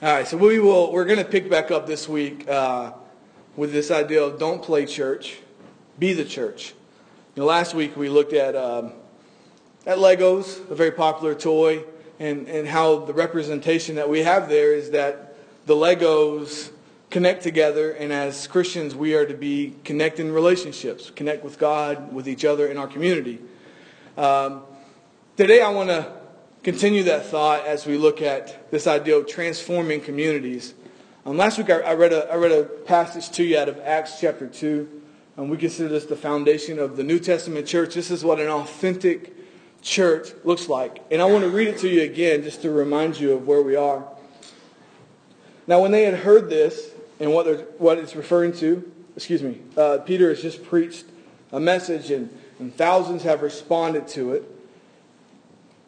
All right, so we will. We're going to pick back up this week uh, with this idea of don't play church, be the church. You know, last week we looked at um, at Legos, a very popular toy, and and how the representation that we have there is that the Legos connect together, and as Christians we are to be connecting relationships, connect with God, with each other in our community. Um, today I want to continue that thought as we look at this idea of transforming communities. Um, last week I, I, read a, I read a passage to you out of Acts chapter 2. and we consider this the foundation of the New Testament church. This is what an authentic church looks like. And I want to read it to you again just to remind you of where we are. Now, when they had heard this and what, what it's referring to, excuse me, uh, Peter has just preached a message and, and thousands have responded to it.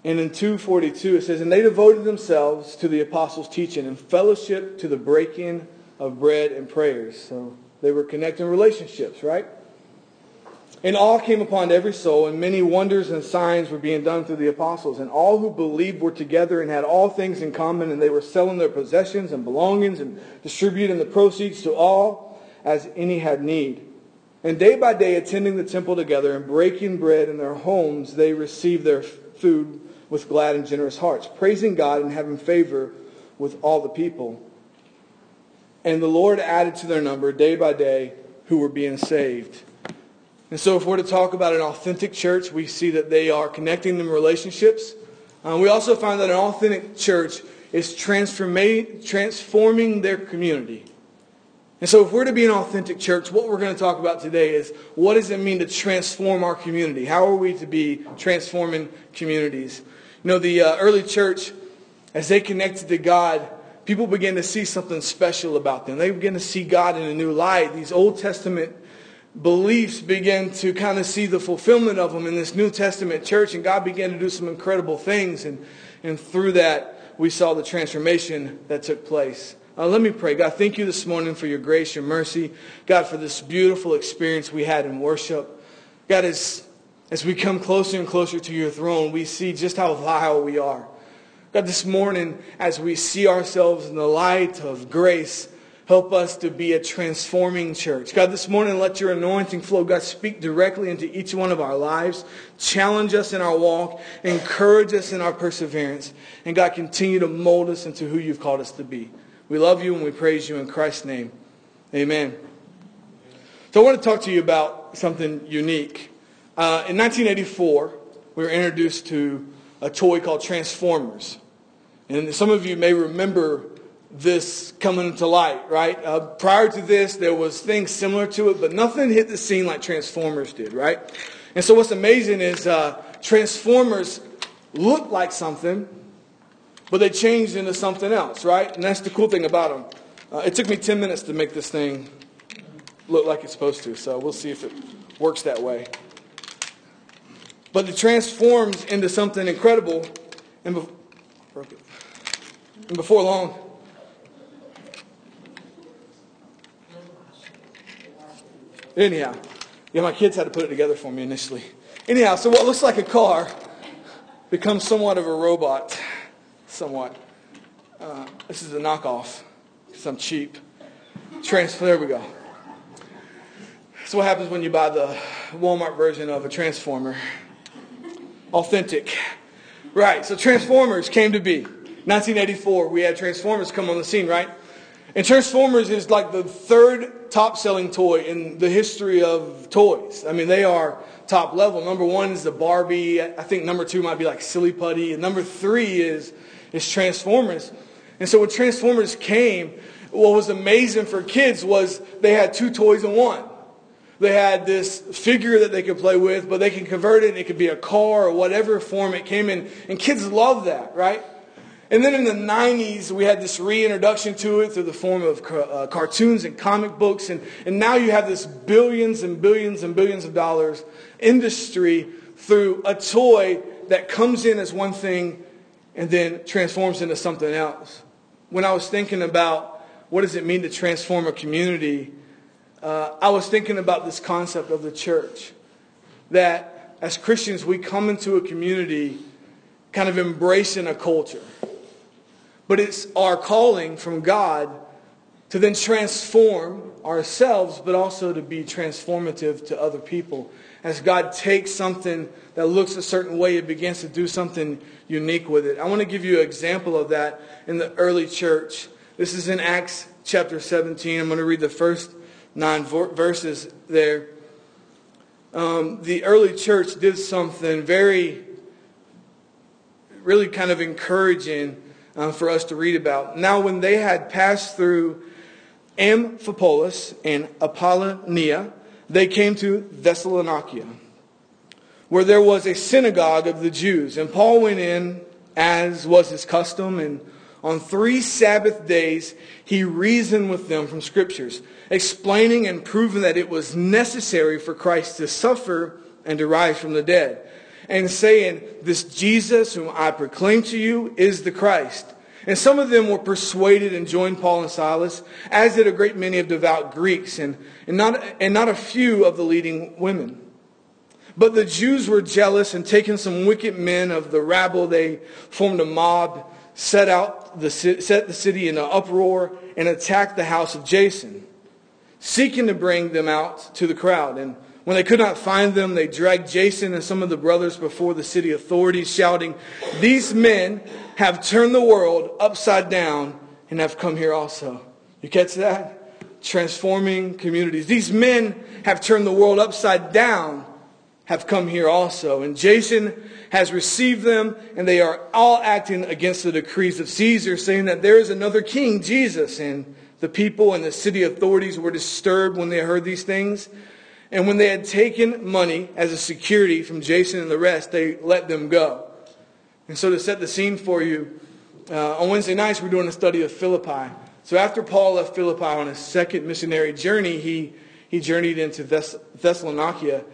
And in 242 it says, And they devoted themselves to the apostles' teaching and fellowship to the breaking of bread and prayers. So they were connecting relationships, right? And awe came upon every soul, and many wonders and signs were being done through the apostles. And all who believed were together and had all things in common, and they were selling their possessions and belongings and distributing the proceeds to all as any had need. And day by day, attending the temple together and breaking bread in their homes, they received their food with glad and generous hearts, praising God and having favor with all the people. And the Lord added to their number day by day who were being saved. And so, if we're to talk about an authentic church, we see that they are connecting them relationships. Um, we also find that an authentic church is transforming their community. And so, if we're to be an authentic church, what we're going to talk about today is what does it mean to transform our community? How are we to be transforming communities? You know, the uh, early church, as they connected to God, people began to see something special about them. They began to see God in a new light. These Old Testament beliefs began to kind of see the fulfillment of them in this New Testament church, and God began to do some incredible things. And, and through that, we saw the transformation that took place. Uh, let me pray. God, thank you this morning for your grace, your mercy. God, for this beautiful experience we had in worship. God, as as we come closer and closer to your throne, we see just how vile we are. God, this morning, as we see ourselves in the light of grace, help us to be a transforming church. God, this morning, let your anointing flow. God, speak directly into each one of our lives. Challenge us in our walk. Encourage us in our perseverance. And God, continue to mold us into who you've called us to be. We love you and we praise you in Christ's name. Amen. So I want to talk to you about something unique. Uh, in 1984, we were introduced to a toy called Transformers. And some of you may remember this coming to light, right? Uh, prior to this, there was things similar to it, but nothing hit the scene like Transformers did, right? And so what's amazing is uh, Transformers look like something, but they changed into something else, right? And that's the cool thing about them. Uh, it took me 10 minutes to make this thing look like it's supposed to, so we'll see if it works that way. But it transforms into something incredible. And, be- and before long, anyhow, yeah, my kids had to put it together for me initially. Anyhow, so what looks like a car becomes somewhat of a robot. Somewhat. Uh, this is a knockoff because I'm cheap. Transfer. There we go. So, what happens when you buy the Walmart version of a transformer authentic. Right, so Transformers came to be. 1984, we had Transformers come on the scene, right? And Transformers is like the third top selling toy in the history of toys. I mean, they are top level. Number one is the Barbie. I think number two might be like Silly Putty. And number three is, is Transformers. And so when Transformers came, what was amazing for kids was they had two toys in one. They had this figure that they could play with, but they can convert it. And it could be a car or whatever form it came in. And kids love that, right? And then in the 90s, we had this reintroduction to it through the form of uh, cartoons and comic books. And, and now you have this billions and billions and billions of dollars industry through a toy that comes in as one thing and then transforms into something else. When I was thinking about what does it mean to transform a community, uh, I was thinking about this concept of the church. That as Christians, we come into a community kind of embracing a culture. but it's our calling from God to then transform ourselves, but also to be transformative to other people. As God takes something that looks a certain way, it begins to do something unique with it. I want to give you an example of that in the early church. This is in Acts chapter 17. I'm going to read the first nine verses there. Um, the early church did something very, really kind of encouraging uh, for us to read about. Now, when they had passed through Amphipolis and Apollonia, they came to Thessalonica, where there was a synagogue of the Jews. And Paul went in, as was his custom, and on three Sabbath days he reasoned with them from Scriptures, explaining and proving that it was necessary for Christ to suffer and to rise from the dead, and saying, This Jesus whom I proclaim to you is the Christ. And some of them were persuaded and joined Paul and Silas, as did a great many of devout Greeks, and, and, not, and not a few of the leading women. But the Jews were jealous, and taking some wicked men of the rabble, they formed a mob, set, out the, set the city in an uproar, and attacked the house of Jason, seeking to bring them out to the crowd. And when they could not find them, they dragged Jason and some of the brothers before the city authorities, shouting, These men have turned the world upside down and have come here also. You catch that? Transforming communities. These men have turned the world upside down, have come here also. And Jason has received them, and they are all acting against the decrees of Caesar, saying that there is another king, Jesus. And the people and the city authorities were disturbed when they heard these things. And when they had taken money as a security from Jason and the rest, they let them go. And so, to set the scene for you, uh, on Wednesday nights, we're doing a study of Philippi. So, after Paul left Philippi on his second missionary journey, he, he journeyed into Thess- Thessalonica,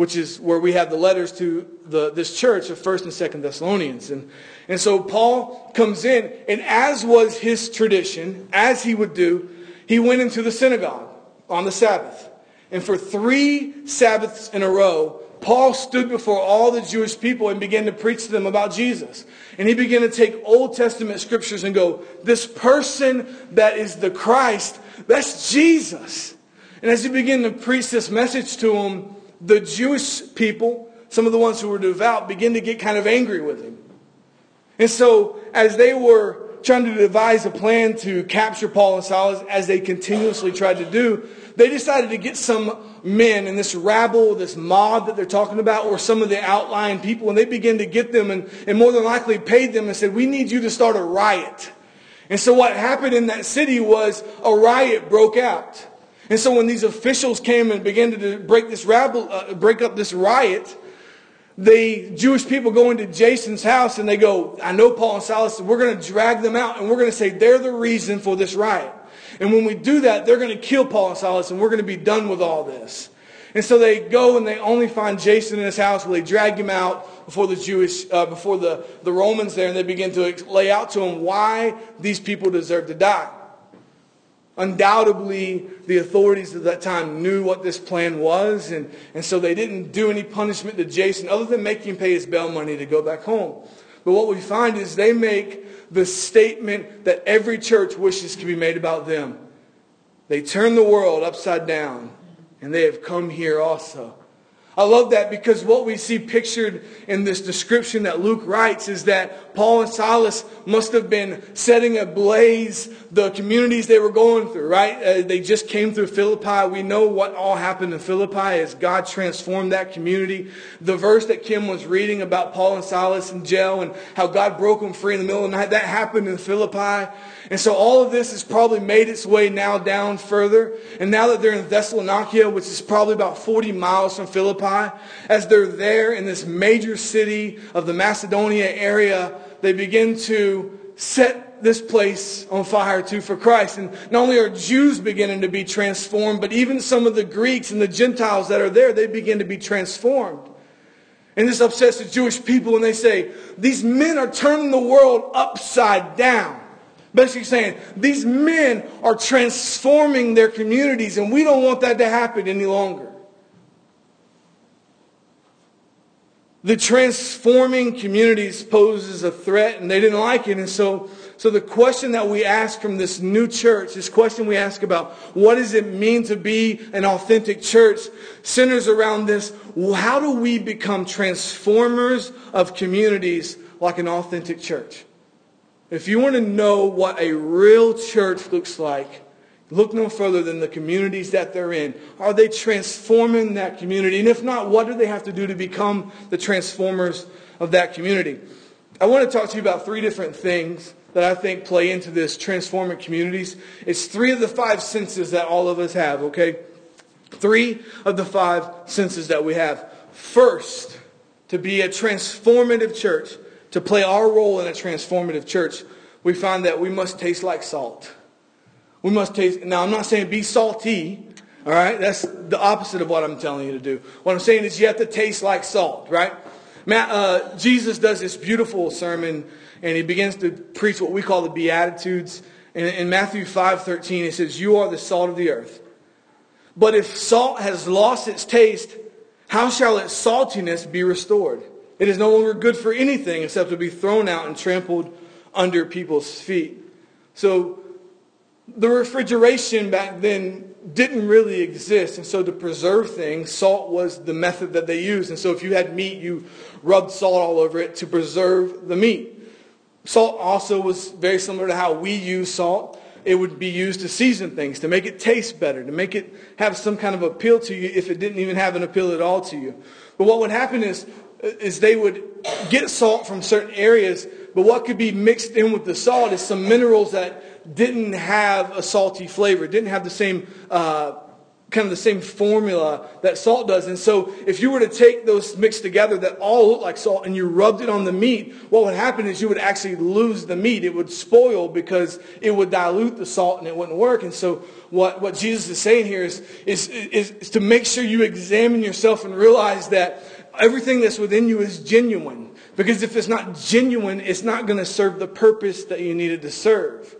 which is where we have the letters to the, this church of 1st and 2nd Thessalonians. And, and so, Paul comes in, and as was his tradition, as he would do, he went into the synagogue on the Sabbath. And for three Sabbaths in a row, Paul stood before all the Jewish people and began to preach to them about Jesus. And he began to take Old Testament scriptures and go, this person that is the Christ, that's Jesus. And as he began to preach this message to them, the Jewish people, some of the ones who were devout, began to get kind of angry with him. And so as they were trying to devise a plan to capture Paul and Silas, as they continuously tried to do, they decided to get some men in this rabble, this mob that they're talking about, or some of the outlying people, and they began to get them and, and more than likely paid them and said, We need you to start a riot. And so what happened in that city was a riot broke out. And so when these officials came and began to break this rabble, uh, break up this riot, the Jewish people go into Jason's house and they go, I know Paul and Silas, we're going to drag them out and we're going to say they're the reason for this riot. And when we do that, they're going to kill Paul and Silas, and we're going to be done with all this. And so they go and they only find Jason in his house where they drag him out before the Jewish, uh, before the, the Romans there, and they begin to lay out to him why these people deserve to die. Undoubtedly, the authorities at that time knew what this plan was, and, and so they didn't do any punishment to Jason other than making him pay his bail money to go back home. But what we find is they make the statement that every church wishes to be made about them. They turn the world upside down, and they have come here also. I love that because what we see pictured in this description that Luke writes is that Paul and Silas must have been setting ablaze the communities they were going through, right? Uh, they just came through Philippi. We know what all happened in Philippi as God transformed that community. The verse that Kim was reading about Paul and Silas in jail and how God broke them free in the middle of the night, that happened in Philippi. And so all of this has probably made its way now down further. And now that they're in Thessalonica, which is probably about 40 miles from Philippi, as they're there in this major city of the Macedonia area, they begin to set this place on fire too for Christ. And not only are Jews beginning to be transformed, but even some of the Greeks and the Gentiles that are there, they begin to be transformed. And this upsets the Jewish people, and they say, These men are turning the world upside down. Basically saying, these men are transforming their communities, and we don't want that to happen any longer. The transforming communities poses a threat, and they didn't like it, and so so the question that we ask from this new church, this question we ask about what does it mean to be an authentic church, centers around this. How do we become transformers of communities like an authentic church? If you want to know what a real church looks like, look no further than the communities that they're in. Are they transforming that community? And if not, what do they have to do to become the transformers of that community? I want to talk to you about three different things that I think play into this transforming communities. It's three of the five senses that all of us have, okay? Three of the five senses that we have. First, to be a transformative church, to play our role in a transformative church, we find that we must taste like salt. We must taste. Now, I'm not saying be salty, all right? That's the opposite of what I'm telling you to do. What I'm saying is you have to taste like salt, right? Matt, uh, Jesus does this beautiful sermon and he begins to preach what we call the Beatitudes. And in Matthew 5:13, he says, "You are the salt of the earth. But if salt has lost its taste, how shall its saltiness be restored? It is no longer good for anything except to be thrown out and trampled under people's feet." So the refrigeration back then didn't really exist. And so to preserve things, salt was the method that they used. And so if you had meat, you rubbed salt all over it to preserve the meat. Salt also was very similar to how we use salt. It would be used to season things, to make it taste better, to make it have some kind of appeal to you if it didn't even have an appeal at all to you. But what would happen is, is they would get salt from certain areas, but what could be mixed in with the salt is some minerals that didn't have a salty flavor, didn't have the same uh, kind of the same formula that salt does. And so if you were to take those mixed together that all look like salt and you rubbed it on the meat, what would happen is you would actually lose the meat. It would spoil because it would dilute the salt and it wouldn't work. And so what, what Jesus is saying here is, is, is, is to make sure you examine yourself and realize that everything that's within you is genuine. Because if it's not genuine, it's not going to serve the purpose that you needed to serve.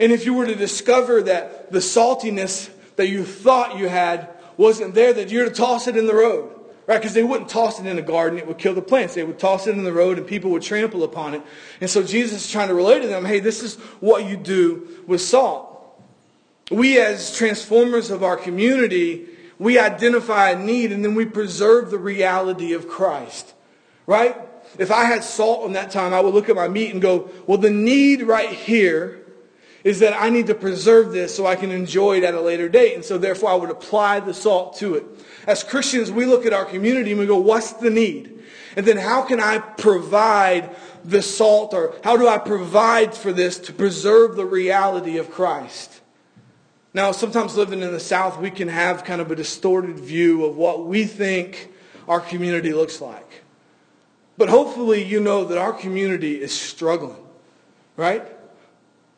And if you were to discover that the saltiness that you thought you had wasn't there, that you're to toss it in the road. Right? Because they wouldn't toss it in a garden, it would kill the plants. They would toss it in the road and people would trample upon it. And so Jesus is trying to relate to them hey, this is what you do with salt. We, as transformers of our community, we identify a need and then we preserve the reality of Christ. Right? If I had salt in that time, I would look at my meat and go, well, the need right here is that I need to preserve this so I can enjoy it at a later date. And so therefore I would apply the salt to it. As Christians, we look at our community and we go, what's the need? And then how can I provide the salt or how do I provide for this to preserve the reality of Christ? Now, sometimes living in the South, we can have kind of a distorted view of what we think our community looks like. But hopefully you know that our community is struggling, right?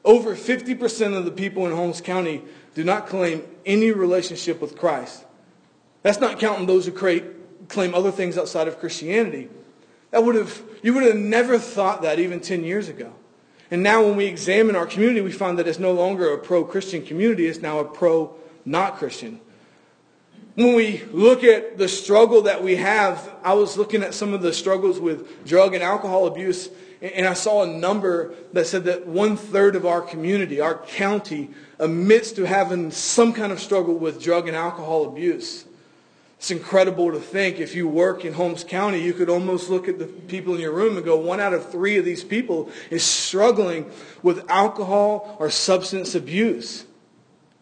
Over 50% of the people in Holmes County do not claim any relationship with Christ. That's not counting those who claim other things outside of Christianity. That would have, you would have never thought that even 10 years ago. And now when we examine our community, we find that it's no longer a pro-Christian community. It's now a pro-not Christian. When we look at the struggle that we have, I was looking at some of the struggles with drug and alcohol abuse and I saw a number that said that one third of our community, our county, admits to having some kind of struggle with drug and alcohol abuse. It's incredible to think if you work in Holmes County, you could almost look at the people in your room and go, one out of three of these people is struggling with alcohol or substance abuse.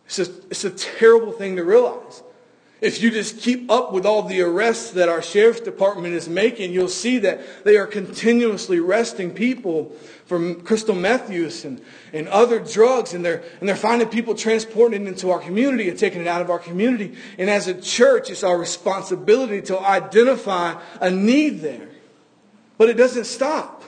It's, just, it's a terrible thing to realize. If you just keep up with all the arrests that our sheriff's department is making, you'll see that they are continuously arresting people from crystal meth use and, and other drugs, and they're, and they're finding people transporting it into our community and taking it out of our community. And as a church, it's our responsibility to identify a need there. But it doesn't stop.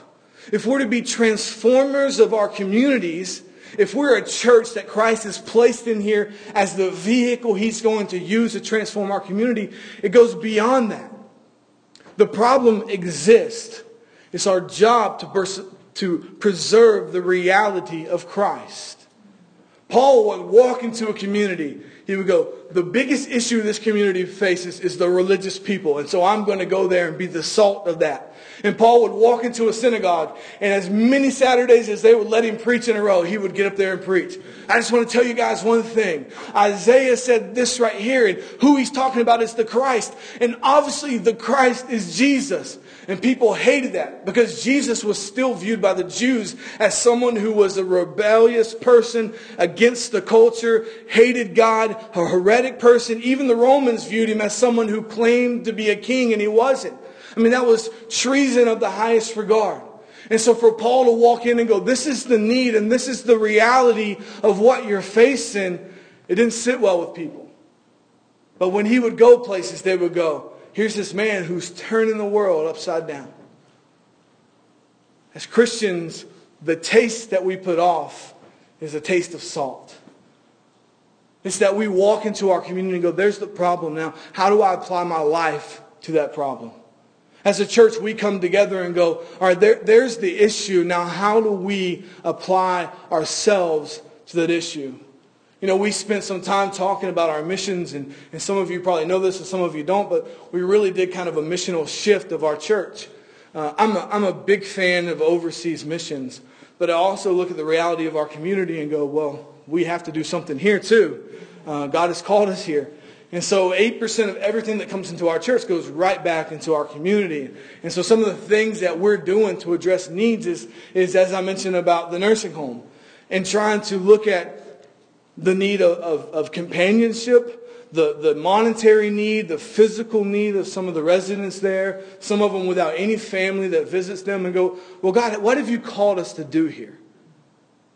If we're to be transformers of our communities, if we're a church that Christ has placed in here as the vehicle he's going to use to transform our community, it goes beyond that. The problem exists. It's our job to, pers- to preserve the reality of Christ. Paul would walk into a community. He would go, the biggest issue this community faces is the religious people. And so I'm going to go there and be the salt of that. And Paul would walk into a synagogue, and as many Saturdays as they would let him preach in a row, he would get up there and preach. I just want to tell you guys one thing. Isaiah said this right here, and who he's talking about is the Christ. And obviously, the Christ is Jesus. And people hated that because Jesus was still viewed by the Jews as someone who was a rebellious person against the culture, hated God, a heretic person. Even the Romans viewed him as someone who claimed to be a king, and he wasn't. I mean, that was treason of the highest regard. And so for Paul to walk in and go, this is the need and this is the reality of what you're facing, it didn't sit well with people. But when he would go places, they would go, here's this man who's turning the world upside down. As Christians, the taste that we put off is a taste of salt. It's that we walk into our community and go, there's the problem now. How do I apply my life to that problem? As a church, we come together and go, all right, there, there's the issue. Now, how do we apply ourselves to that issue? You know, we spent some time talking about our missions, and, and some of you probably know this and some of you don't, but we really did kind of a missional shift of our church. Uh, I'm, a, I'm a big fan of overseas missions, but I also look at the reality of our community and go, well, we have to do something here too. Uh, God has called us here. And so 8% of everything that comes into our church goes right back into our community. And so some of the things that we're doing to address needs is, is as I mentioned about the nursing home and trying to look at the need of, of, of companionship, the, the monetary need, the physical need of some of the residents there, some of them without any family that visits them and go, well, God, what have you called us to do here?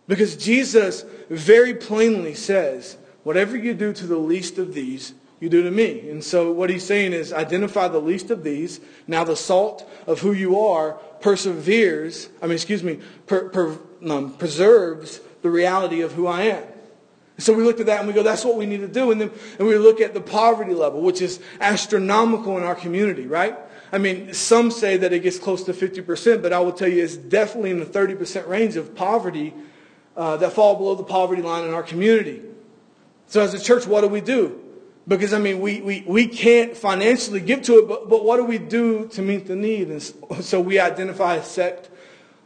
Because Jesus very plainly says, whatever you do to the least of these, you do to me. And so what he's saying is identify the least of these. Now the salt of who you are perseveres, I mean, excuse me, per, per, um, preserves the reality of who I am. So we looked at that and we go, that's what we need to do. And then and we look at the poverty level, which is astronomical in our community, right? I mean, some say that it gets close to 50%, but I will tell you it's definitely in the 30% range of poverty uh, that fall below the poverty line in our community. So as a church, what do we do? Because, I mean, we, we, we can't financially give to it, but, but what do we do to meet the need? And so we identify a sect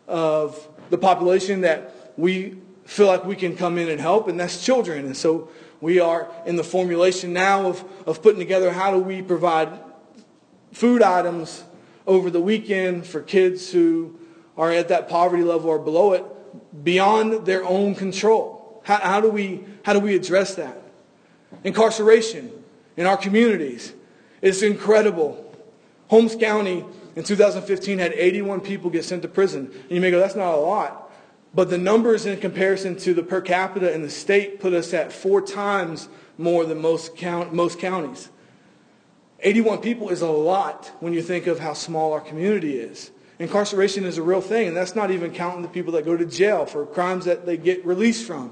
of the population that we feel like we can come in and help, and that's children. And so we are in the formulation now of, of putting together how do we provide food items over the weekend for kids who are at that poverty level or below it beyond their own control. How, how, do, we, how do we address that? Incarceration in our communities is incredible. Holmes County in 2015 had 81 people get sent to prison. And you may go, that's not a lot. But the numbers in comparison to the per capita in the state put us at four times more than most, count, most counties. 81 people is a lot when you think of how small our community is. Incarceration is a real thing, and that's not even counting the people that go to jail for crimes that they get released from.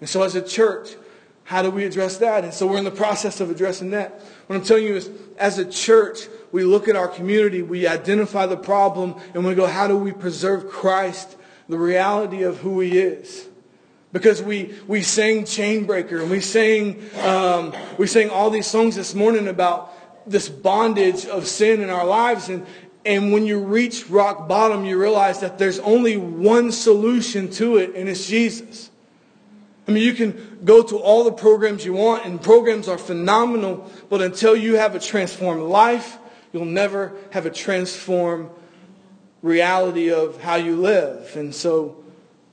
And so, as a church, how do we address that? And so we're in the process of addressing that. What I'm telling you is, as a church, we look at our community, we identify the problem, and we go, how do we preserve Christ, the reality of who he is? Because we, we sang Chainbreaker, and we sang, um, we sang all these songs this morning about this bondage of sin in our lives. And, and when you reach rock bottom, you realize that there's only one solution to it, and it's Jesus. I mean, you can go to all the programs you want, and programs are phenomenal, but until you have a transformed life, you'll never have a transformed reality of how you live. And so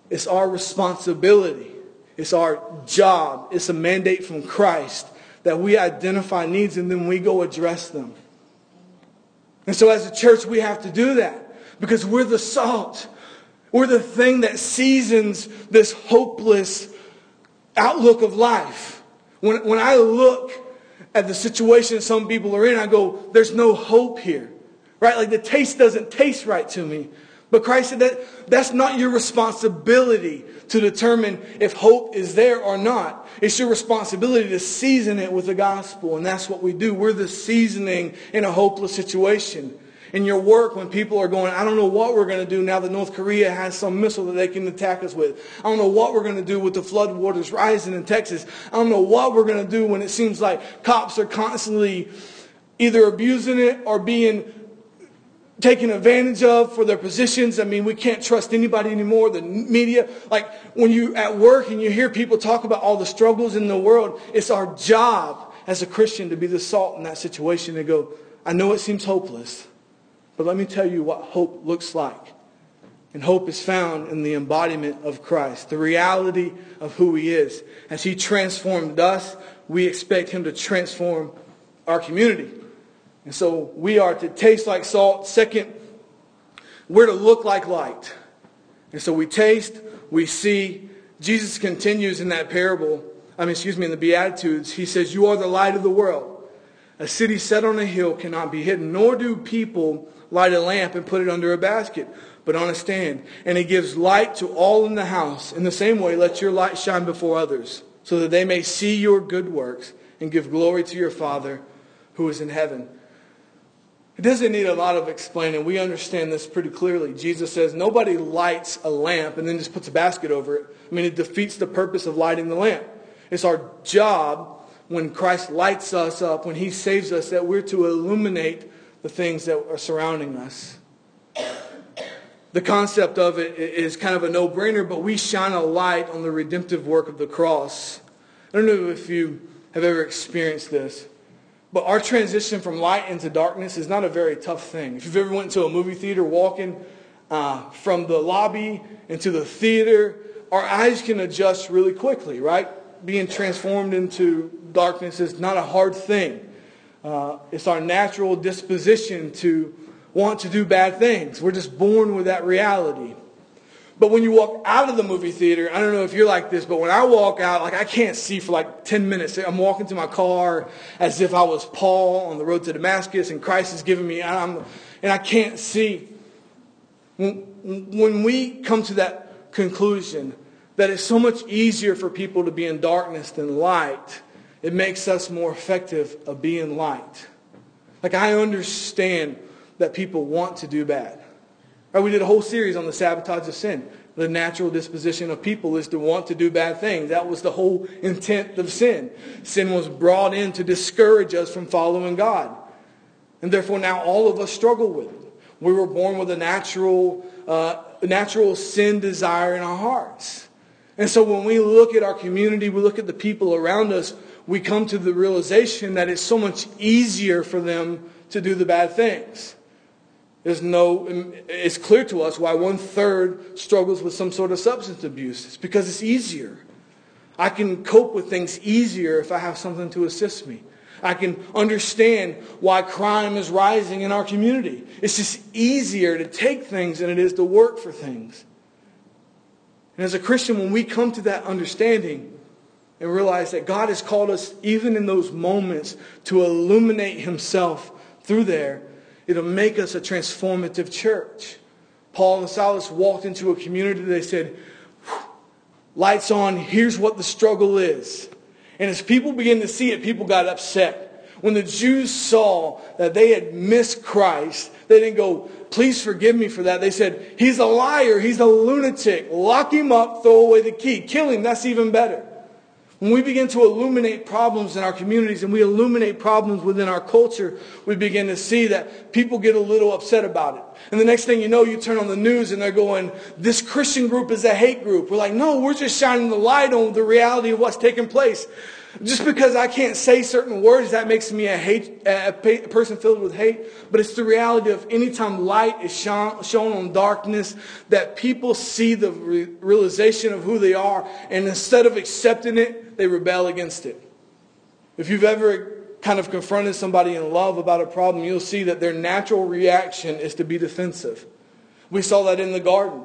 it's our responsibility, it's our job, it's a mandate from Christ that we identify needs and then we go address them. And so as a church, we have to do that because we're the salt. We're the thing that seasons this hopeless outlook of life. When, when I look at the situation some people are in, I go, there's no hope here. Right? Like the taste doesn't taste right to me. But Christ said that that's not your responsibility to determine if hope is there or not. It's your responsibility to season it with the gospel. And that's what we do. We're the seasoning in a hopeless situation in your work when people are going, I don't know what we're going to do now that North Korea has some missile that they can attack us with. I don't know what we're going to do with the flood waters rising in Texas. I don't know what we're going to do when it seems like cops are constantly either abusing it or being taken advantage of for their positions. I mean, we can't trust anybody anymore. The media, like when you're at work and you hear people talk about all the struggles in the world, it's our job as a Christian to be the salt in that situation and go, I know it seems hopeless, but let me tell you what hope looks like. And hope is found in the embodiment of Christ, the reality of who he is. As he transformed us, we expect him to transform our community. And so we are to taste like salt. Second, we're to look like light. And so we taste, we see. Jesus continues in that parable, I mean, excuse me, in the Beatitudes. He says, You are the light of the world. A city set on a hill cannot be hidden, nor do people light a lamp and put it under a basket but on a stand. And it gives light to all in the house. In the same way, let your light shine before others, so that they may see your good works and give glory to your Father who is in heaven. It doesn't need a lot of explaining. We understand this pretty clearly. Jesus says nobody lights a lamp and then just puts a basket over it. I mean, it defeats the purpose of lighting the lamp. It's our job when Christ lights us up, when he saves us, that we're to illuminate the things that are surrounding us the concept of it is kind of a no brainer, but we shine a light on the redemptive work of the cross. I don't know if you have ever experienced this, but our transition from light into darkness is not a very tough thing. If you've ever went to a movie theater, walking uh, from the lobby into the theater, our eyes can adjust really quickly, right? Being transformed into darkness is not a hard thing. Uh, it's our natural disposition to want to do bad things. We're just born with that reality. But when you walk out of the movie theater, I don't know if you're like this, but when I walk out, like I can't see for like 10 minutes. I'm walking to my car as if I was Paul on the road to Damascus and Christ is giving me, and, and I can't see. When, when we come to that conclusion that it's so much easier for people to be in darkness than light, it makes us more effective of being light. Like I understand that people want to do bad. Right, we did a whole series on the sabotage of sin. The natural disposition of people is to want to do bad things. That was the whole intent of sin. Sin was brought in to discourage us from following God. And therefore now all of us struggle with it. We were born with a natural, uh, natural sin desire in our hearts. And so when we look at our community, we look at the people around us, we come to the realization that it's so much easier for them to do the bad things. There's no, it's clear to us why one third struggles with some sort of substance abuse. It's because it's easier. I can cope with things easier if I have something to assist me. I can understand why crime is rising in our community. It's just easier to take things than it is to work for things. And as a Christian, when we come to that understanding and realize that God has called us, even in those moments, to illuminate Himself through there, It'll make us a transformative church. Paul and Silas walked into a community. They said, lights on, here's what the struggle is. And as people began to see it, people got upset. When the Jews saw that they had missed Christ, they didn't go, please forgive me for that. They said, he's a liar. He's a lunatic. Lock him up, throw away the key. Kill him. That's even better. When we begin to illuminate problems in our communities and we illuminate problems within our culture, we begin to see that people get a little upset about it. And the next thing you know, you turn on the news and they're going, this Christian group is a hate group. We're like, no, we're just shining the light on the reality of what's taking place. Just because I can't say certain words, that makes me a, hate, a person filled with hate. But it's the reality of anytime light is shown, shown on darkness, that people see the re- realization of who they are, and instead of accepting it, they rebel against it. If you've ever kind of confronted somebody in love about a problem, you'll see that their natural reaction is to be defensive. We saw that in the garden.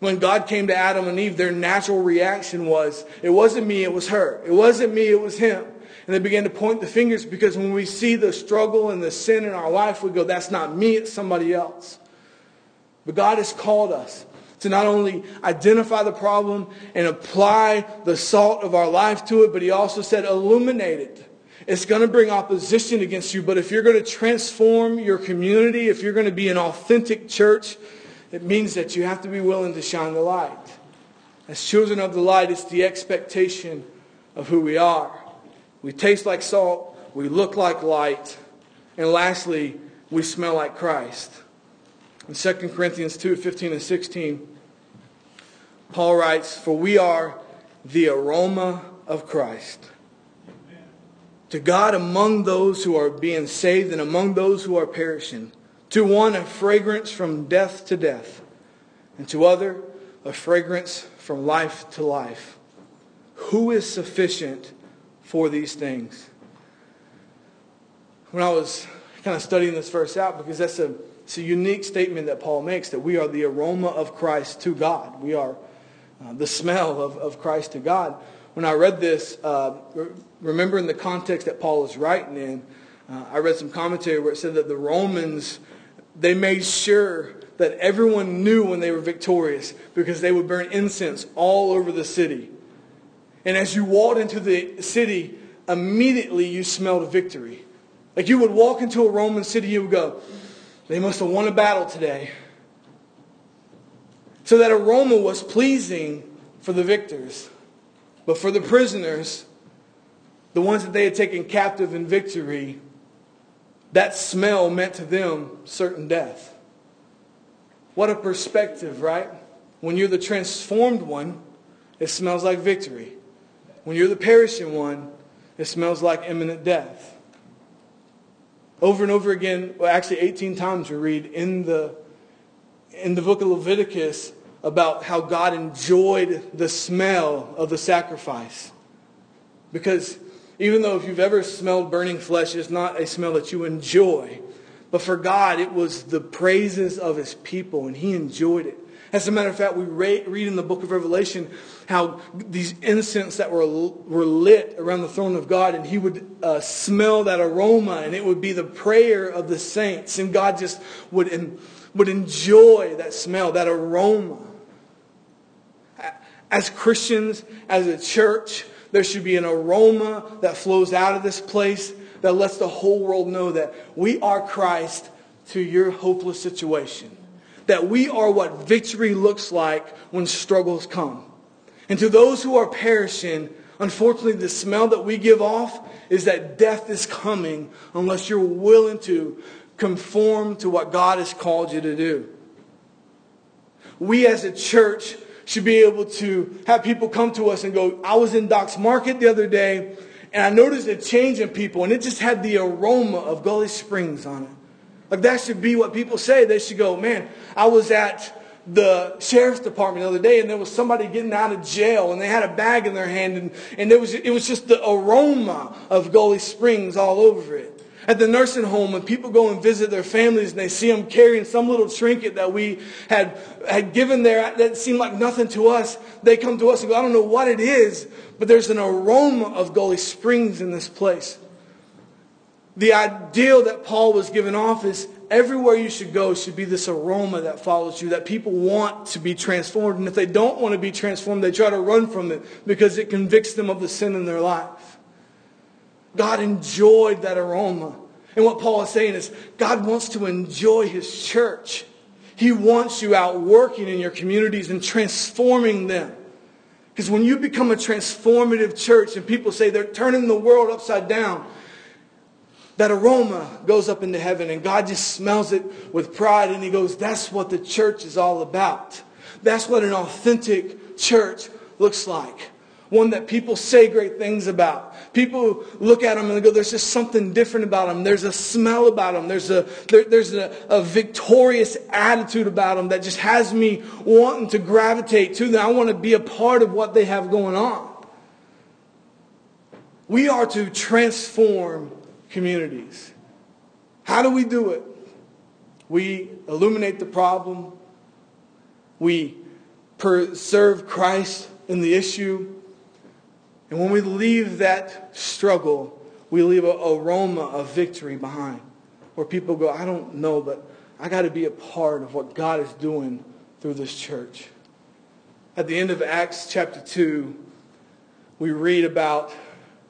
When God came to Adam and Eve, their natural reaction was, it wasn't me, it was her. It wasn't me, it was him. And they began to point the fingers because when we see the struggle and the sin in our life, we go, that's not me, it's somebody else. But God has called us to not only identify the problem and apply the salt of our life to it, but He also said, illuminate it. It's going to bring opposition against you, but if you're going to transform your community, if you're going to be an authentic church, it means that you have to be willing to shine the light. As children of the light, it's the expectation of who we are. We taste like salt, we look like light, and lastly, we smell like Christ. In 2 Corinthians 2 15 and 16, Paul writes, For we are the aroma of Christ. To God among those who are being saved and among those who are perishing. To one, a fragrance from death to death, and to other, a fragrance from life to life. Who is sufficient for these things? When I was kind of studying this verse out, because that's a, it's a unique statement that Paul makes that we are the aroma of Christ to God. We are uh, the smell of, of Christ to God. When I read this, uh, remembering the context that Paul is writing in, uh, I read some commentary where it said that the Romans they made sure that everyone knew when they were victorious because they would burn incense all over the city. And as you walked into the city, immediately you smelled victory. Like you would walk into a Roman city, you would go, they must have won a battle today. So that aroma was pleasing for the victors. But for the prisoners, the ones that they had taken captive in victory, that smell meant to them certain death. What a perspective, right? When you're the transformed one, it smells like victory. When you're the perishing one, it smells like imminent death. Over and over again, well, actually 18 times we read in the, in the book of Leviticus about how God enjoyed the smell of the sacrifice. Because even though if you've ever smelled burning flesh, it's not a smell that you enjoy. But for God, it was the praises of his people, and he enjoyed it. As a matter of fact, we read in the book of Revelation how these incense that were, were lit around the throne of God, and he would uh, smell that aroma, and it would be the prayer of the saints, and God just would, would enjoy that smell, that aroma. As Christians, as a church, there should be an aroma that flows out of this place that lets the whole world know that we are Christ to your hopeless situation. That we are what victory looks like when struggles come. And to those who are perishing, unfortunately, the smell that we give off is that death is coming unless you're willing to conform to what God has called you to do. We as a church should be able to have people come to us and go, I was in Doc's Market the other day and I noticed a change in people and it just had the aroma of Gully Springs on it. Like that should be what people say. They should go, man, I was at the sheriff's department the other day and there was somebody getting out of jail and they had a bag in their hand and, and it, was, it was just the aroma of Gully Springs all over it at the nursing home when people go and visit their families and they see them carrying some little trinket that we had, had given there that seemed like nothing to us, they come to us and go, I don't know what it is, but there's an aroma of Gully Springs in this place. The ideal that Paul was giving off is everywhere you should go should be this aroma that follows you, that people want to be transformed. And if they don't want to be transformed, they try to run from it because it convicts them of the sin in their life. God enjoyed that aroma. And what Paul is saying is God wants to enjoy his church. He wants you out working in your communities and transforming them. Because when you become a transformative church and people say they're turning the world upside down, that aroma goes up into heaven and God just smells it with pride and he goes, that's what the church is all about. That's what an authentic church looks like one that people say great things about. People look at them and go, there's just something different about them. There's a smell about them. There's a, there, there's a, a victorious attitude about them that just has me wanting to gravitate to them. I want to be a part of what they have going on. We are to transform communities. How do we do it? We illuminate the problem. We preserve Christ in the issue. And when we leave that struggle, we leave an aroma of victory behind. Where people go, I don't know, but I got to be a part of what God is doing through this church. At the end of Acts chapter 2, we read about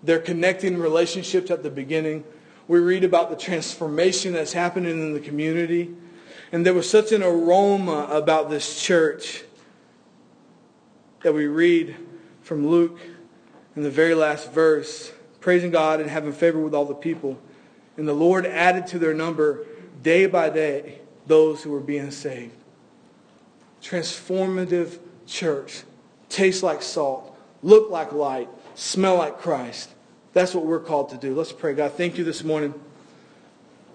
their connecting relationships at the beginning. We read about the transformation that's happening in the community. And there was such an aroma about this church that we read from Luke in the very last verse, praising God and having favor with all the people. And the Lord added to their number day by day those who were being saved. Transformative church. Taste like salt, look like light, smell like Christ. That's what we're called to do. Let's pray. God, thank you this morning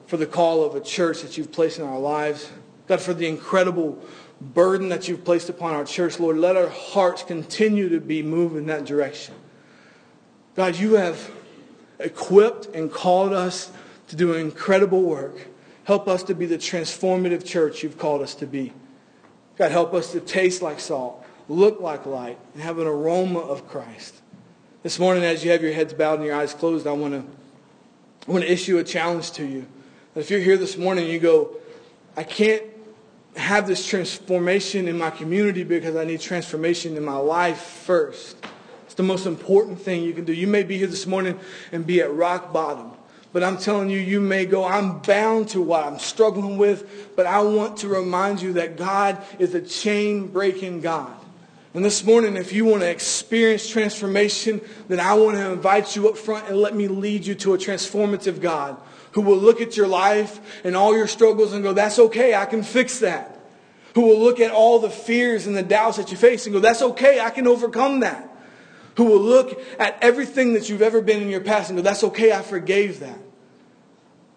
for the call of a church that you've placed in our lives. God, for the incredible burden that you've placed upon our church, Lord. Let our hearts continue to be moved in that direction. God, you have equipped and called us to do incredible work. Help us to be the transformative church you've called us to be. God, help us to taste like salt, look like light, and have an aroma of Christ. This morning, as you have your heads bowed and your eyes closed, I want to, I want to issue a challenge to you. If you're here this morning and you go, I can't have this transformation in my community because I need transformation in my life first. It's the most important thing you can do. You may be here this morning and be at rock bottom. But I'm telling you, you may go, I'm bound to what I'm struggling with, but I want to remind you that God is a chain breaking God. And this morning, if you want to experience transformation, then I want to invite you up front and let me lead you to a transformative God who will look at your life and all your struggles and go, that's okay, I can fix that. Who will look at all the fears and the doubts that you face and go, that's okay, I can overcome that. Who will look at everything that you've ever been in your past and go, that's okay, I forgave that.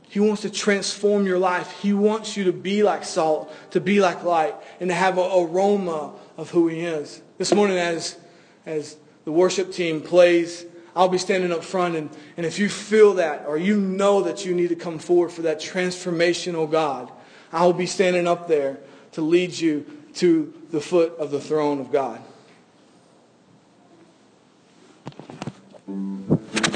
He wants to transform your life. He wants you to be like salt, to be like light, and to have an aroma of who he is. This morning as, as the worship team plays I'll be standing up front. And, and if you feel that or you know that you need to come forward for that transformational God, I'll be standing up there to lead you to the foot of the throne of God. Mm-hmm.